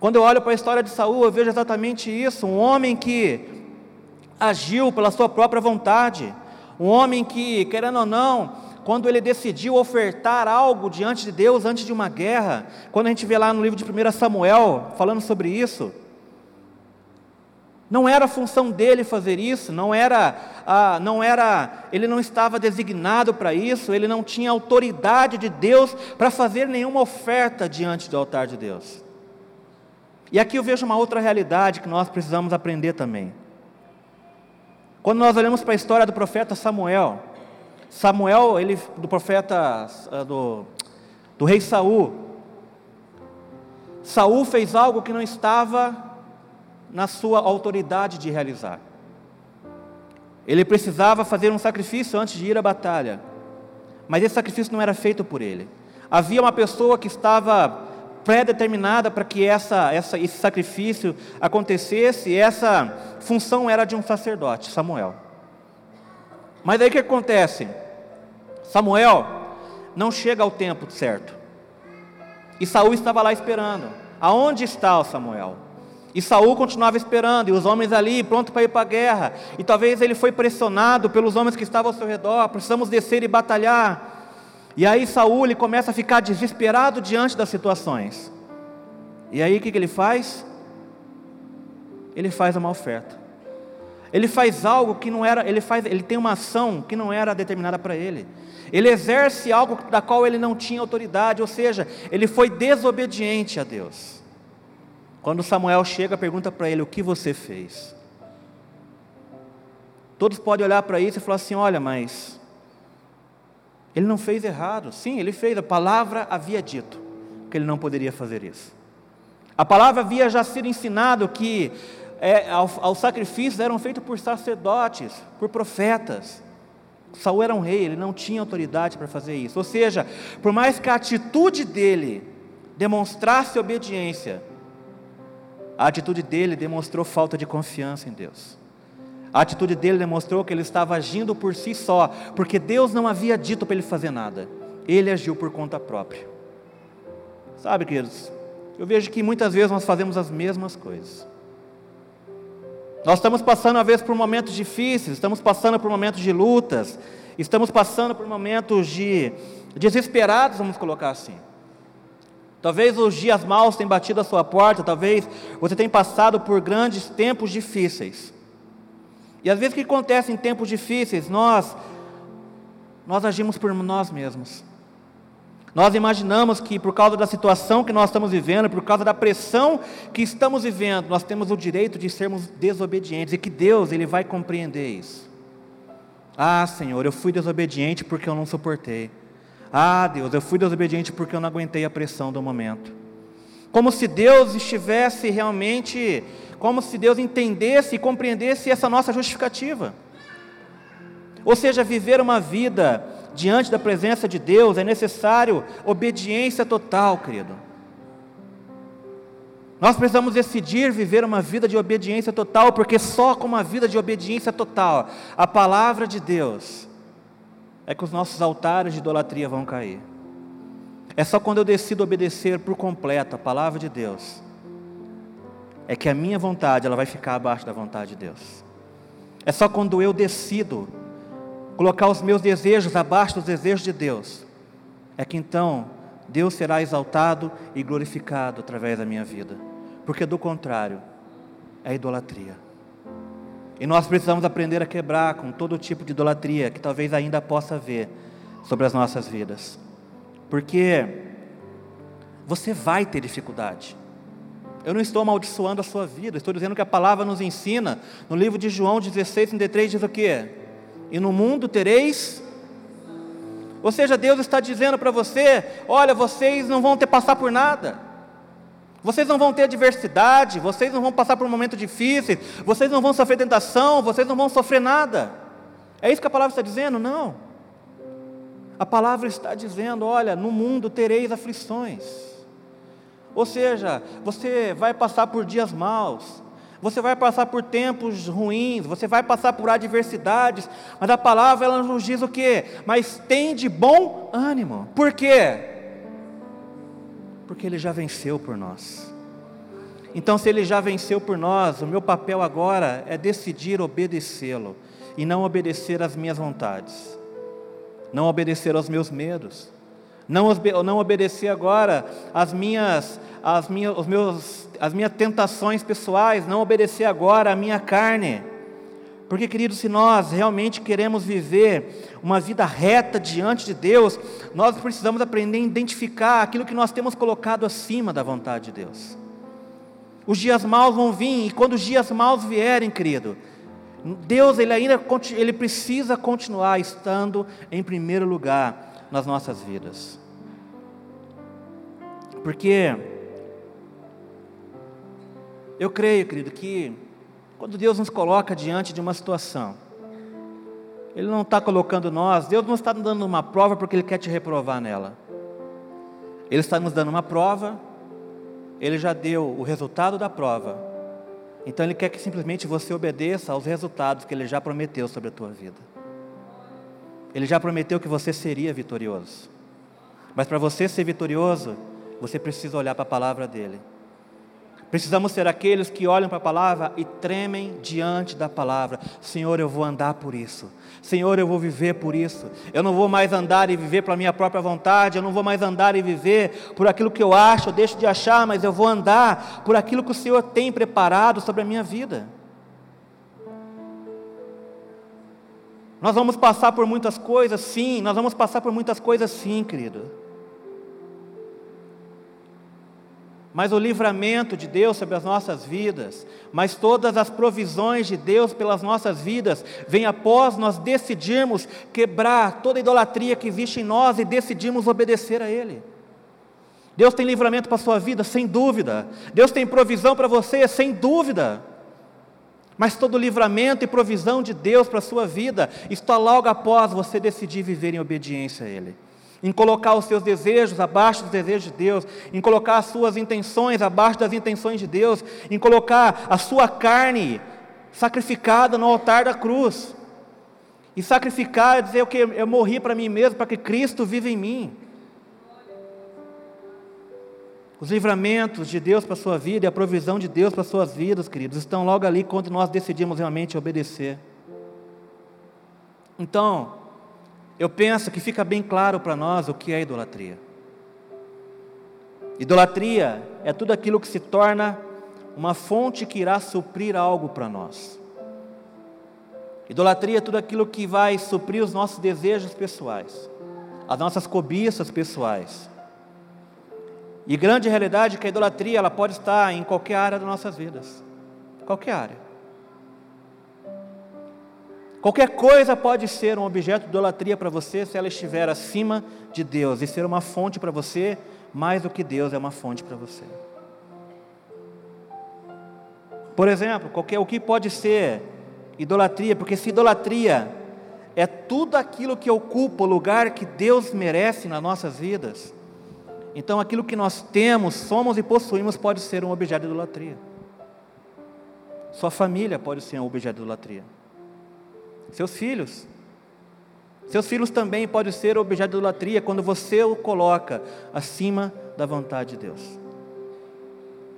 Quando eu olho para a história de Saul, eu vejo exatamente isso, um homem que agiu pela sua própria vontade, um homem que, querendo ou não, quando ele decidiu ofertar algo diante de Deus antes de uma guerra, quando a gente vê lá no livro de 1 Samuel falando sobre isso, não era a função dele fazer isso, não era, ah, não era, ele não estava designado para isso, ele não tinha autoridade de Deus para fazer nenhuma oferta diante do altar de Deus. E aqui eu vejo uma outra realidade que nós precisamos aprender também. Quando nós olhamos para a história do profeta Samuel, Samuel, ele do profeta ah, do, do rei Saul, Saul fez algo que não estava na sua autoridade de realizar. Ele precisava fazer um sacrifício antes de ir à batalha, mas esse sacrifício não era feito por ele. Havia uma pessoa que estava pré-determinada para que essa, essa, esse sacrifício acontecesse, essa função era de um sacerdote, Samuel. Mas aí o que acontece? Samuel não chega ao tempo certo. E Saul estava lá esperando. Aonde está o Samuel? E Saul continuava esperando, e os homens ali prontos para ir para a guerra. E talvez ele foi pressionado pelos homens que estavam ao seu redor, precisamos descer e batalhar. E aí Saul ele começa a ficar desesperado diante das situações. E aí o que, que ele faz? Ele faz uma oferta. Ele faz algo que não era, ele faz, ele tem uma ação que não era determinada para ele. Ele exerce algo da qual ele não tinha autoridade, ou seja, ele foi desobediente a Deus. Quando Samuel chega, pergunta para ele: O que você fez? Todos podem olhar para isso e falar assim: Olha, mas ele não fez errado. Sim, ele fez, a palavra havia dito que ele não poderia fazer isso. A palavra havia já sido ensinado que é, sacrifícios eram feitos por sacerdotes, por profetas. Saul era um rei, ele não tinha autoridade para fazer isso. Ou seja, por mais que a atitude dele demonstrasse obediência, a atitude dele demonstrou falta de confiança em Deus. A atitude dele demonstrou que ele estava agindo por si só, porque Deus não havia dito para ele fazer nada. Ele agiu por conta própria. Sabe, queridos, eu vejo que muitas vezes nós fazemos as mesmas coisas. Nós estamos passando, às vezes, por momentos difíceis, estamos passando por momentos de lutas, estamos passando por momentos de desesperados, vamos colocar assim. Talvez os dias maus tenham batido a sua porta, talvez você tenha passado por grandes tempos difíceis. E às vezes o que acontece em tempos difíceis, nós nós agimos por nós mesmos. Nós imaginamos que por causa da situação que nós estamos vivendo, por causa da pressão que estamos vivendo, nós temos o direito de sermos desobedientes e que Deus ele vai compreender isso. Ah, Senhor, eu fui desobediente porque eu não suportei. Ah, Deus, eu fui desobediente porque eu não aguentei a pressão do momento. Como se Deus estivesse realmente, como se Deus entendesse e compreendesse essa nossa justificativa. Ou seja, viver uma vida diante da presença de Deus é necessário obediência total, querido. Nós precisamos decidir viver uma vida de obediência total, porque só com uma vida de obediência total, a palavra de Deus, é que os nossos altares de idolatria vão cair. É só quando eu decido obedecer por completo a palavra de Deus, é que a minha vontade ela vai ficar abaixo da vontade de Deus. É só quando eu decido colocar os meus desejos abaixo dos desejos de Deus, é que então Deus será exaltado e glorificado através da minha vida. Porque do contrário, é idolatria. E nós precisamos aprender a quebrar com todo tipo de idolatria que talvez ainda possa haver sobre as nossas vidas. Porque você vai ter dificuldade. Eu não estou amaldiçoando a sua vida, estou dizendo que a palavra nos ensina. No livro de João 16, 33 diz o quê? E no mundo tereis. Ou seja, Deus está dizendo para você: olha, vocês não vão ter passar por nada. Vocês não vão ter adversidade, vocês não vão passar por um momento difícil, vocês não vão sofrer tentação, vocês não vão sofrer nada. É isso que a palavra está dizendo? Não. A palavra está dizendo: olha, no mundo tereis aflições. Ou seja, você vai passar por dias maus, você vai passar por tempos ruins, você vai passar por adversidades, mas a palavra ela nos diz o quê? Mas tem de bom ânimo. Por quê? Porque Ele já venceu por nós. Então, se Ele já venceu por nós, o meu papel agora é decidir obedecê-lo e não obedecer às minhas vontades, não obedecer aos meus medos, não, não obedecer agora às minhas, às minhas, os meus, às minhas tentações pessoais, não obedecer agora à minha carne. Porque, queridos, se nós realmente queremos viver uma vida reta diante de Deus, nós precisamos aprender a identificar aquilo que nós temos colocado acima da vontade de Deus. Os dias maus vão vir, e quando os dias maus vierem, querido, Deus ele ainda ele precisa continuar estando em primeiro lugar nas nossas vidas. Porque eu creio, querido, que quando Deus nos coloca diante de uma situação, Ele não está colocando nós, Deus não está nos dando uma prova porque Ele quer te reprovar nela. Ele está nos dando uma prova, Ele já deu o resultado da prova, então Ele quer que simplesmente você obedeça aos resultados que Ele já prometeu sobre a tua vida. Ele já prometeu que você seria vitorioso. Mas para você ser vitorioso, você precisa olhar para a palavra dele. Precisamos ser aqueles que olham para a palavra e tremem diante da palavra. Senhor, eu vou andar por isso. Senhor, eu vou viver por isso. Eu não vou mais andar e viver pela minha própria vontade. Eu não vou mais andar e viver por aquilo que eu acho, eu deixo de achar, mas eu vou andar por aquilo que o Senhor tem preparado sobre a minha vida. Nós vamos passar por muitas coisas, sim. Nós vamos passar por muitas coisas, sim, querido. mas o livramento de Deus sobre as nossas vidas, mas todas as provisões de Deus pelas nossas vidas, vem após nós decidirmos quebrar toda a idolatria que existe em nós e decidirmos obedecer a Ele. Deus tem livramento para a sua vida, sem dúvida. Deus tem provisão para você, sem dúvida. Mas todo livramento e provisão de Deus para a sua vida está logo após você decidir viver em obediência a Ele em colocar os seus desejos abaixo dos desejos de Deus, em colocar as suas intenções abaixo das intenções de Deus, em colocar a sua carne sacrificada no altar da cruz. E sacrificar é dizer o que eu morri para mim mesmo, para que Cristo viva em mim. Os livramentos de Deus para a sua vida e a provisão de Deus para as suas vidas, queridos, estão logo ali quando nós decidimos realmente obedecer. Então, eu penso que fica bem claro para nós o que é idolatria. Idolatria é tudo aquilo que se torna uma fonte que irá suprir algo para nós. Idolatria é tudo aquilo que vai suprir os nossos desejos pessoais, as nossas cobiças pessoais. E grande realidade é que a idolatria ela pode estar em qualquer área das nossas vidas, qualquer área. Qualquer coisa pode ser um objeto de idolatria para você se ela estiver acima de Deus e ser uma fonte para você, mais do que Deus é uma fonte para você. Por exemplo, qualquer, o que pode ser idolatria, porque se idolatria é tudo aquilo que ocupa o lugar que Deus merece nas nossas vidas, então aquilo que nós temos, somos e possuímos pode ser um objeto de idolatria. Sua família pode ser um objeto de idolatria. Seus filhos. Seus filhos também podem ser objeto de idolatria quando você o coloca acima da vontade de Deus.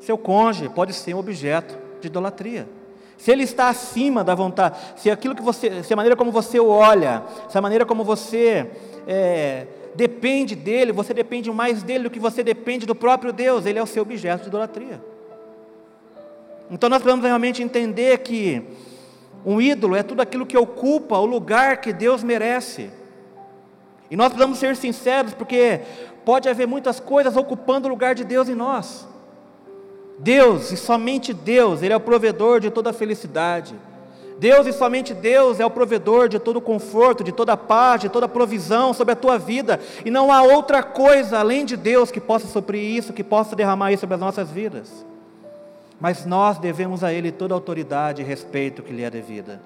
Seu cônjuge pode ser um objeto de idolatria. Se ele está acima da vontade, se aquilo que você, se a maneira como você o olha, se a maneira como você é, depende dele, você depende mais dele do que você depende do próprio Deus, ele é o seu objeto de idolatria. Então nós precisamos realmente entender que um ídolo é tudo aquilo que ocupa o lugar que Deus merece. E nós precisamos ser sinceros, porque pode haver muitas coisas ocupando o lugar de Deus em nós. Deus e somente Deus, Ele é o provedor de toda a felicidade. Deus e somente Deus é o provedor de todo o conforto, de toda a paz, de toda provisão sobre a tua vida. E não há outra coisa além de Deus que possa suprir isso, que possa derramar isso sobre as nossas vidas mas nós devemos a Ele toda a autoridade e respeito que lhe é devida.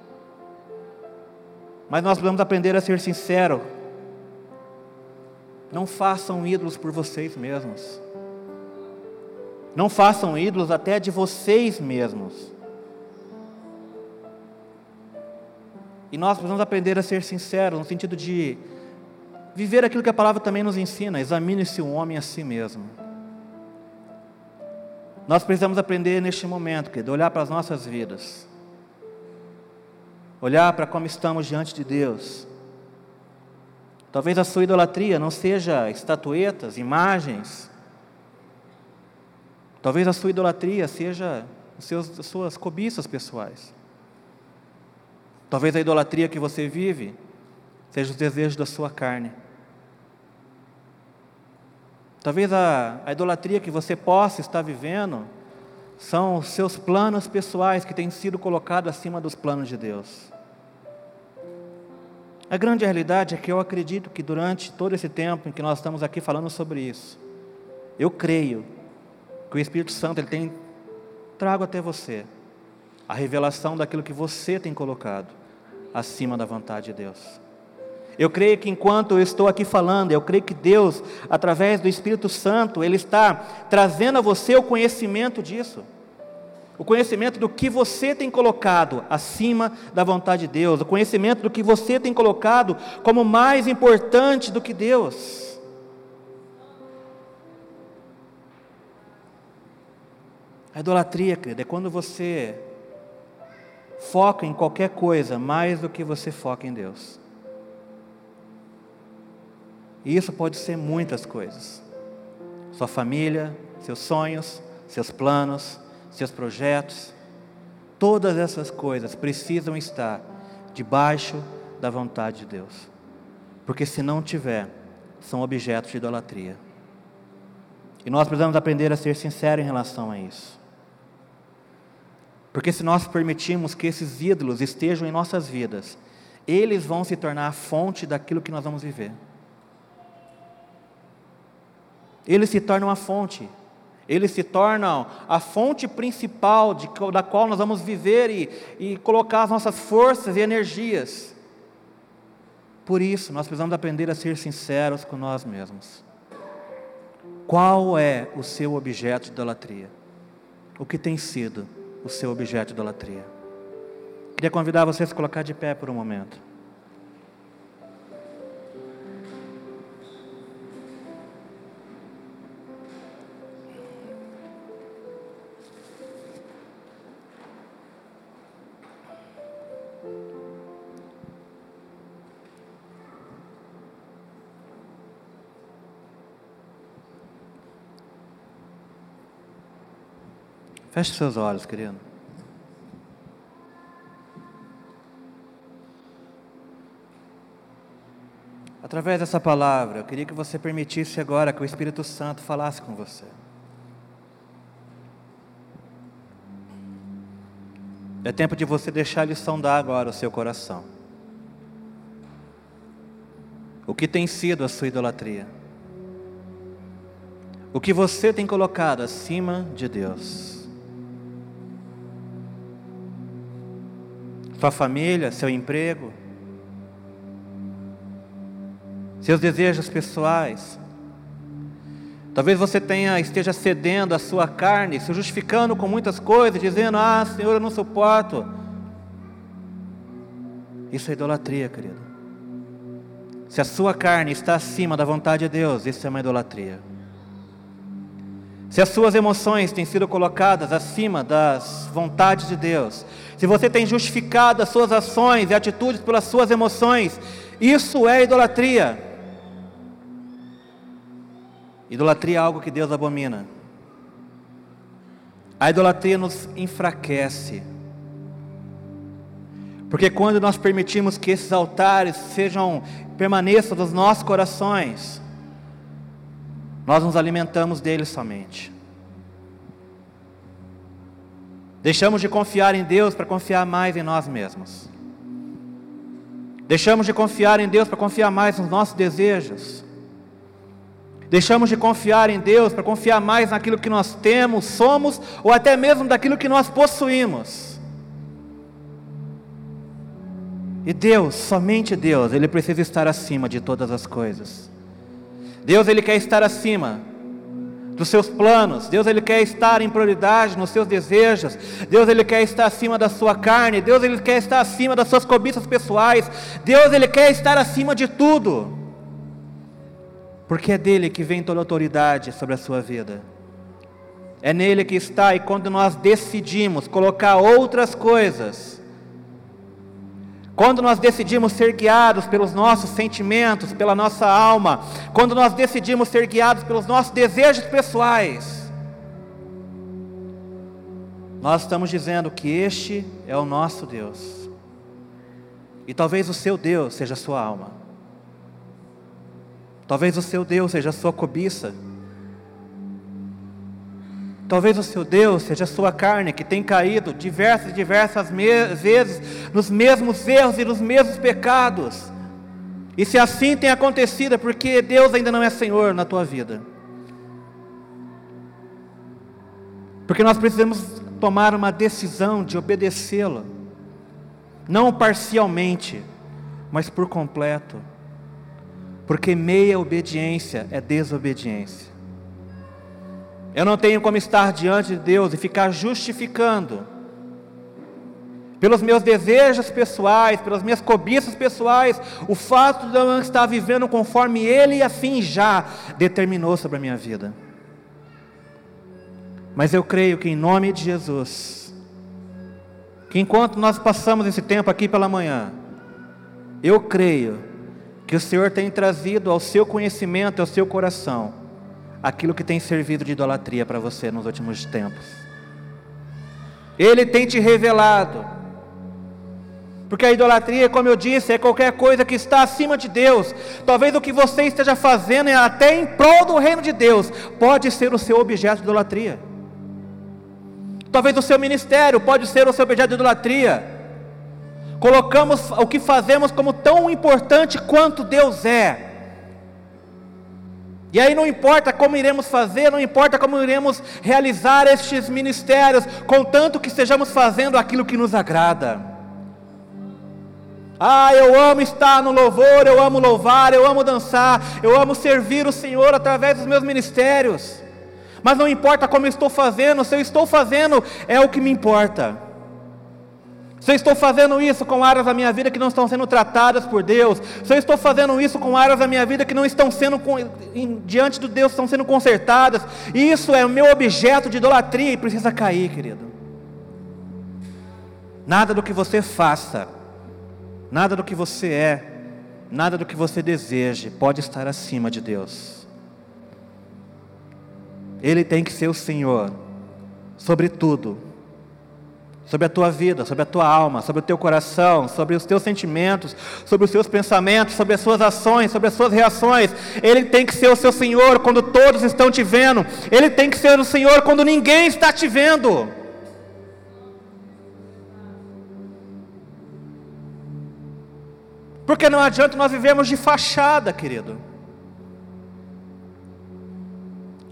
Mas nós precisamos aprender a ser sincero. Não façam ídolos por vocês mesmos. Não façam ídolos até de vocês mesmos. E nós precisamos aprender a ser sinceros, no sentido de viver aquilo que a palavra também nos ensina: examine-se um homem a si mesmo. Nós precisamos aprender neste momento, querido, olhar para as nossas vidas, olhar para como estamos diante de Deus. Talvez a sua idolatria não seja estatuetas, imagens. Talvez a sua idolatria seja seus, as suas cobiças pessoais. Talvez a idolatria que você vive seja os desejos da sua carne. Talvez a, a idolatria que você possa estar vivendo são os seus planos pessoais que têm sido colocados acima dos planos de Deus. A grande realidade é que eu acredito que durante todo esse tempo em que nós estamos aqui falando sobre isso, eu creio que o Espírito Santo ele tem trago até você a revelação daquilo que você tem colocado acima da vontade de Deus. Eu creio que enquanto eu estou aqui falando, eu creio que Deus, através do Espírito Santo, Ele está trazendo a você o conhecimento disso. O conhecimento do que você tem colocado acima da vontade de Deus, o conhecimento do que você tem colocado como mais importante do que Deus. A idolatria, querido, é quando você foca em qualquer coisa mais do que você foca em Deus. E isso pode ser muitas coisas. Sua família, seus sonhos, seus planos, seus projetos, todas essas coisas precisam estar debaixo da vontade de Deus. Porque se não tiver, são objetos de idolatria. E nós precisamos aprender a ser sinceros em relação a isso. Porque se nós permitirmos que esses ídolos estejam em nossas vidas, eles vão se tornar a fonte daquilo que nós vamos viver. Eles se tornam a fonte. Eles se tornam a fonte principal de, da qual nós vamos viver e, e colocar as nossas forças e energias. Por isso, nós precisamos aprender a ser sinceros com nós mesmos. Qual é o seu objeto de idolatria? O que tem sido o seu objeto de idolatria? Queria convidar você a colocar de pé por um momento. Feche seus olhos, querido. Através dessa palavra, eu queria que você permitisse agora que o Espírito Santo falasse com você. É tempo de você deixar ele sondar agora o seu coração. O que tem sido a sua idolatria? O que você tem colocado acima de Deus? Sua família, seu emprego, seus desejos pessoais. Talvez você tenha esteja cedendo a sua carne, se justificando com muitas coisas, dizendo: "Ah, Senhor, eu não suporto". Isso é idolatria, querido. Se a sua carne está acima da vontade de Deus, isso é uma idolatria. Se as suas emoções têm sido colocadas acima das vontades de Deus, se você tem justificado as suas ações e atitudes pelas suas emoções, isso é idolatria. Idolatria é algo que Deus abomina. A idolatria nos enfraquece. Porque quando nós permitimos que esses altares sejam permaneçam nos nossos corações, nós nos alimentamos deles somente. Deixamos de confiar em Deus para confiar mais em nós mesmos. Deixamos de confiar em Deus para confiar mais nos nossos desejos. Deixamos de confiar em Deus para confiar mais naquilo que nós temos, somos ou até mesmo daquilo que nós possuímos. E Deus, somente Deus, Ele precisa estar acima de todas as coisas. Deus ele quer estar acima dos seus planos. Deus ele quer estar em prioridade nos seus desejos. Deus ele quer estar acima da sua carne. Deus ele quer estar acima das suas cobiças pessoais. Deus ele quer estar acima de tudo. Porque é dele que vem toda a autoridade sobre a sua vida. É nele que está e quando nós decidimos colocar outras coisas quando nós decidimos ser guiados pelos nossos sentimentos, pela nossa alma, quando nós decidimos ser guiados pelos nossos desejos pessoais, nós estamos dizendo que este é o nosso Deus. E talvez o seu Deus seja a sua alma. Talvez o seu Deus seja a sua cobiça. Talvez o seu Deus seja a sua carne, que tem caído diversas e diversas vezes nos mesmos erros e nos mesmos pecados. E se assim tem acontecido, é porque Deus ainda não é Senhor na tua vida. Porque nós precisamos tomar uma decisão de obedecê-lo, não parcialmente, mas por completo. Porque meia obediência é desobediência. Eu não tenho como estar diante de Deus e ficar justificando pelos meus desejos pessoais, pelas minhas cobiças pessoais, o fato de eu não estar vivendo conforme Ele assim já determinou sobre a minha vida. Mas eu creio que em nome de Jesus, que enquanto nós passamos esse tempo aqui pela manhã, eu creio que o Senhor tem trazido ao seu conhecimento, ao seu coração, aquilo que tem servido de idolatria para você nos últimos tempos. Ele tem te revelado, porque a idolatria, como eu disse, é qualquer coisa que está acima de Deus. Talvez o que você esteja fazendo, é até em prol do reino de Deus, pode ser o seu objeto de idolatria. Talvez o seu ministério pode ser o seu objeto de idolatria. Colocamos o que fazemos como tão importante quanto Deus é. E aí não importa como iremos fazer, não importa como iremos realizar estes ministérios, contanto que estejamos fazendo aquilo que nos agrada. Ah, eu amo estar no louvor, eu amo louvar, eu amo dançar, eu amo servir o Senhor através dos meus ministérios mas não importa como eu estou fazendo, se eu estou fazendo é o que me importa. Se eu estou fazendo isso com áreas da minha vida que não estão sendo tratadas por Deus, se eu estou fazendo isso com áreas da minha vida que não estão sendo diante do Deus, estão sendo consertadas, isso é o meu objeto de idolatria e precisa cair, querido. Nada do que você faça, nada do que você é, nada do que você deseje pode estar acima de Deus. Ele tem que ser o Senhor sobre tudo. Sobre a tua vida, sobre a tua alma, sobre o teu coração, sobre os teus sentimentos, sobre os teus pensamentos, sobre as suas ações, sobre as suas reações. Ele tem que ser o seu Senhor quando todos estão te vendo. Ele tem que ser o Senhor quando ninguém está te vendo. Porque não adianta nós vivemos de fachada, querido.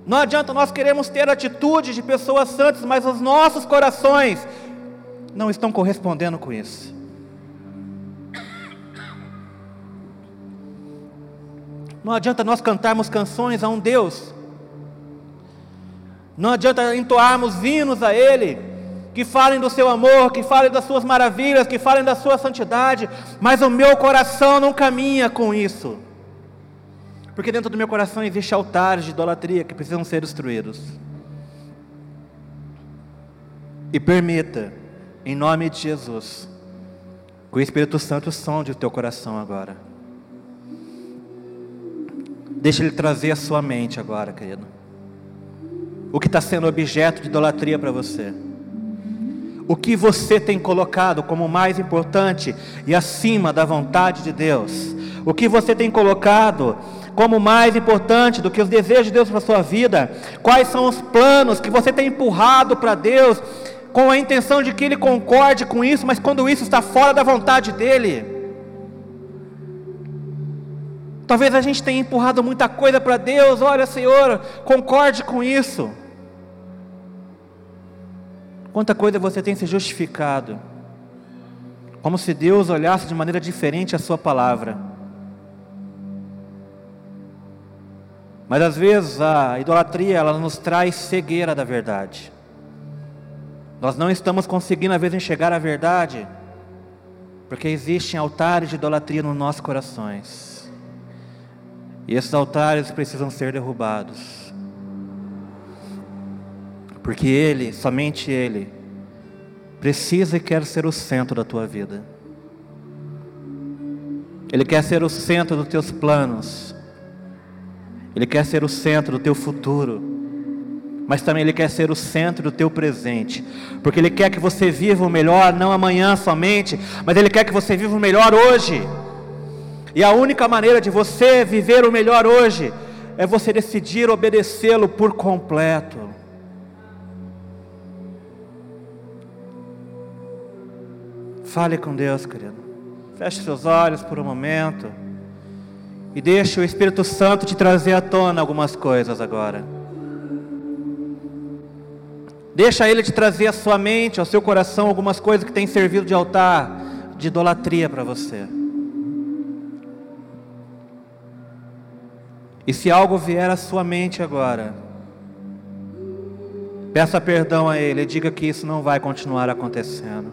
Não adianta nós queremos ter atitude de pessoas santas, mas os nossos corações não estão correspondendo com isso. Não adianta nós cantarmos canções a um Deus. Não adianta entoarmos hinos a Ele, que falem do seu amor, que falem das suas maravilhas, que falem da sua santidade, mas o meu coração não caminha com isso. Porque dentro do meu coração existe altares de idolatria que precisam ser destruídos. E permita, em nome de Jesus, que o Espírito Santo sonde o teu coração agora. Deixa ele trazer a sua mente agora, querido. O que está sendo objeto de idolatria para você. O que você tem colocado como mais importante e acima da vontade de Deus. O que você tem colocado como mais importante do que os desejos de Deus para a sua vida? Quais são os planos que você tem empurrado para Deus com a intenção de que Ele concorde com isso, mas quando isso está fora da vontade dEle? Talvez a gente tenha empurrado muita coisa para Deus, olha Senhor, concorde com isso. Quanta coisa você tem se justificado, como se Deus olhasse de maneira diferente a Sua palavra. Mas às vezes a idolatria ela nos traz cegueira da verdade. Nós não estamos conseguindo às vezes enxergar a verdade, porque existem altares de idolatria nos nossos corações. E esses altares precisam ser derrubados. Porque Ele, somente Ele, precisa e quer ser o centro da tua vida. Ele quer ser o centro dos teus planos. Ele quer ser o centro do teu futuro, mas também Ele quer ser o centro do teu presente, porque Ele quer que você viva o melhor, não amanhã somente, mas Ele quer que você viva o melhor hoje. E a única maneira de você viver o melhor hoje é você decidir obedecê-lo por completo. Fale com Deus, querido. Feche seus olhos por um momento e deixe o Espírito Santo te trazer à tona algumas coisas agora. Deixa ele te trazer à sua mente, ao seu coração, algumas coisas que têm servido de altar, de idolatria para você. E se algo vier à sua mente agora, peça perdão a Ele e diga que isso não vai continuar acontecendo.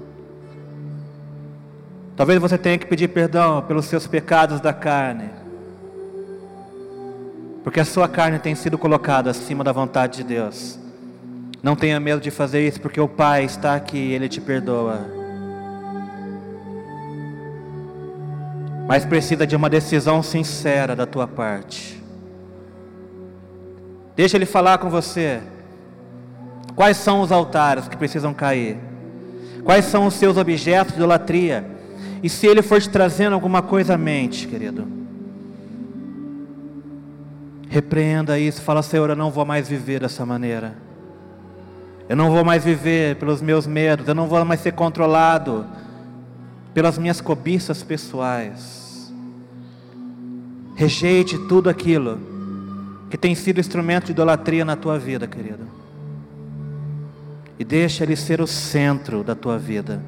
Talvez você tenha que pedir perdão pelos seus pecados da carne, porque a sua carne tem sido colocada acima da vontade de Deus. Não tenha medo de fazer isso, porque o Pai está aqui e Ele te perdoa. Mas precisa de uma decisão sincera da tua parte. Deixa Ele falar com você. Quais são os altares que precisam cair? Quais são os seus objetos de idolatria? E se Ele for te trazendo alguma coisa à mente, querido, repreenda isso. Fala, Senhor, eu não vou mais viver dessa maneira. Eu não vou mais viver pelos meus medos, eu não vou mais ser controlado pelas minhas cobiças pessoais. Rejeite tudo aquilo que tem sido instrumento de idolatria na tua vida, querido. E deixa ele ser o centro da tua vida.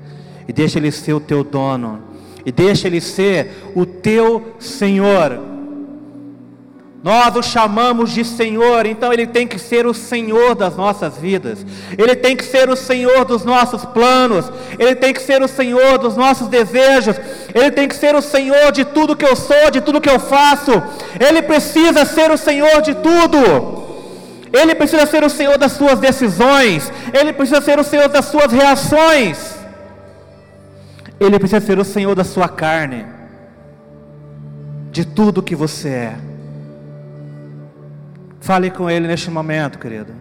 E deixa ele ser o teu dono. E deixa ele ser o teu Senhor. Nós o chamamos de Senhor, então Ele tem que ser o Senhor das nossas vidas, Ele tem que ser o Senhor dos nossos planos, Ele tem que ser o Senhor dos nossos desejos, Ele tem que ser o Senhor de tudo que eu sou, de tudo que eu faço, Ele precisa ser o Senhor de tudo, Ele precisa ser o Senhor das suas decisões, Ele precisa ser o Senhor das suas reações, Ele precisa ser o Senhor da sua carne, de tudo que você é. Fale com Ele neste momento, querido.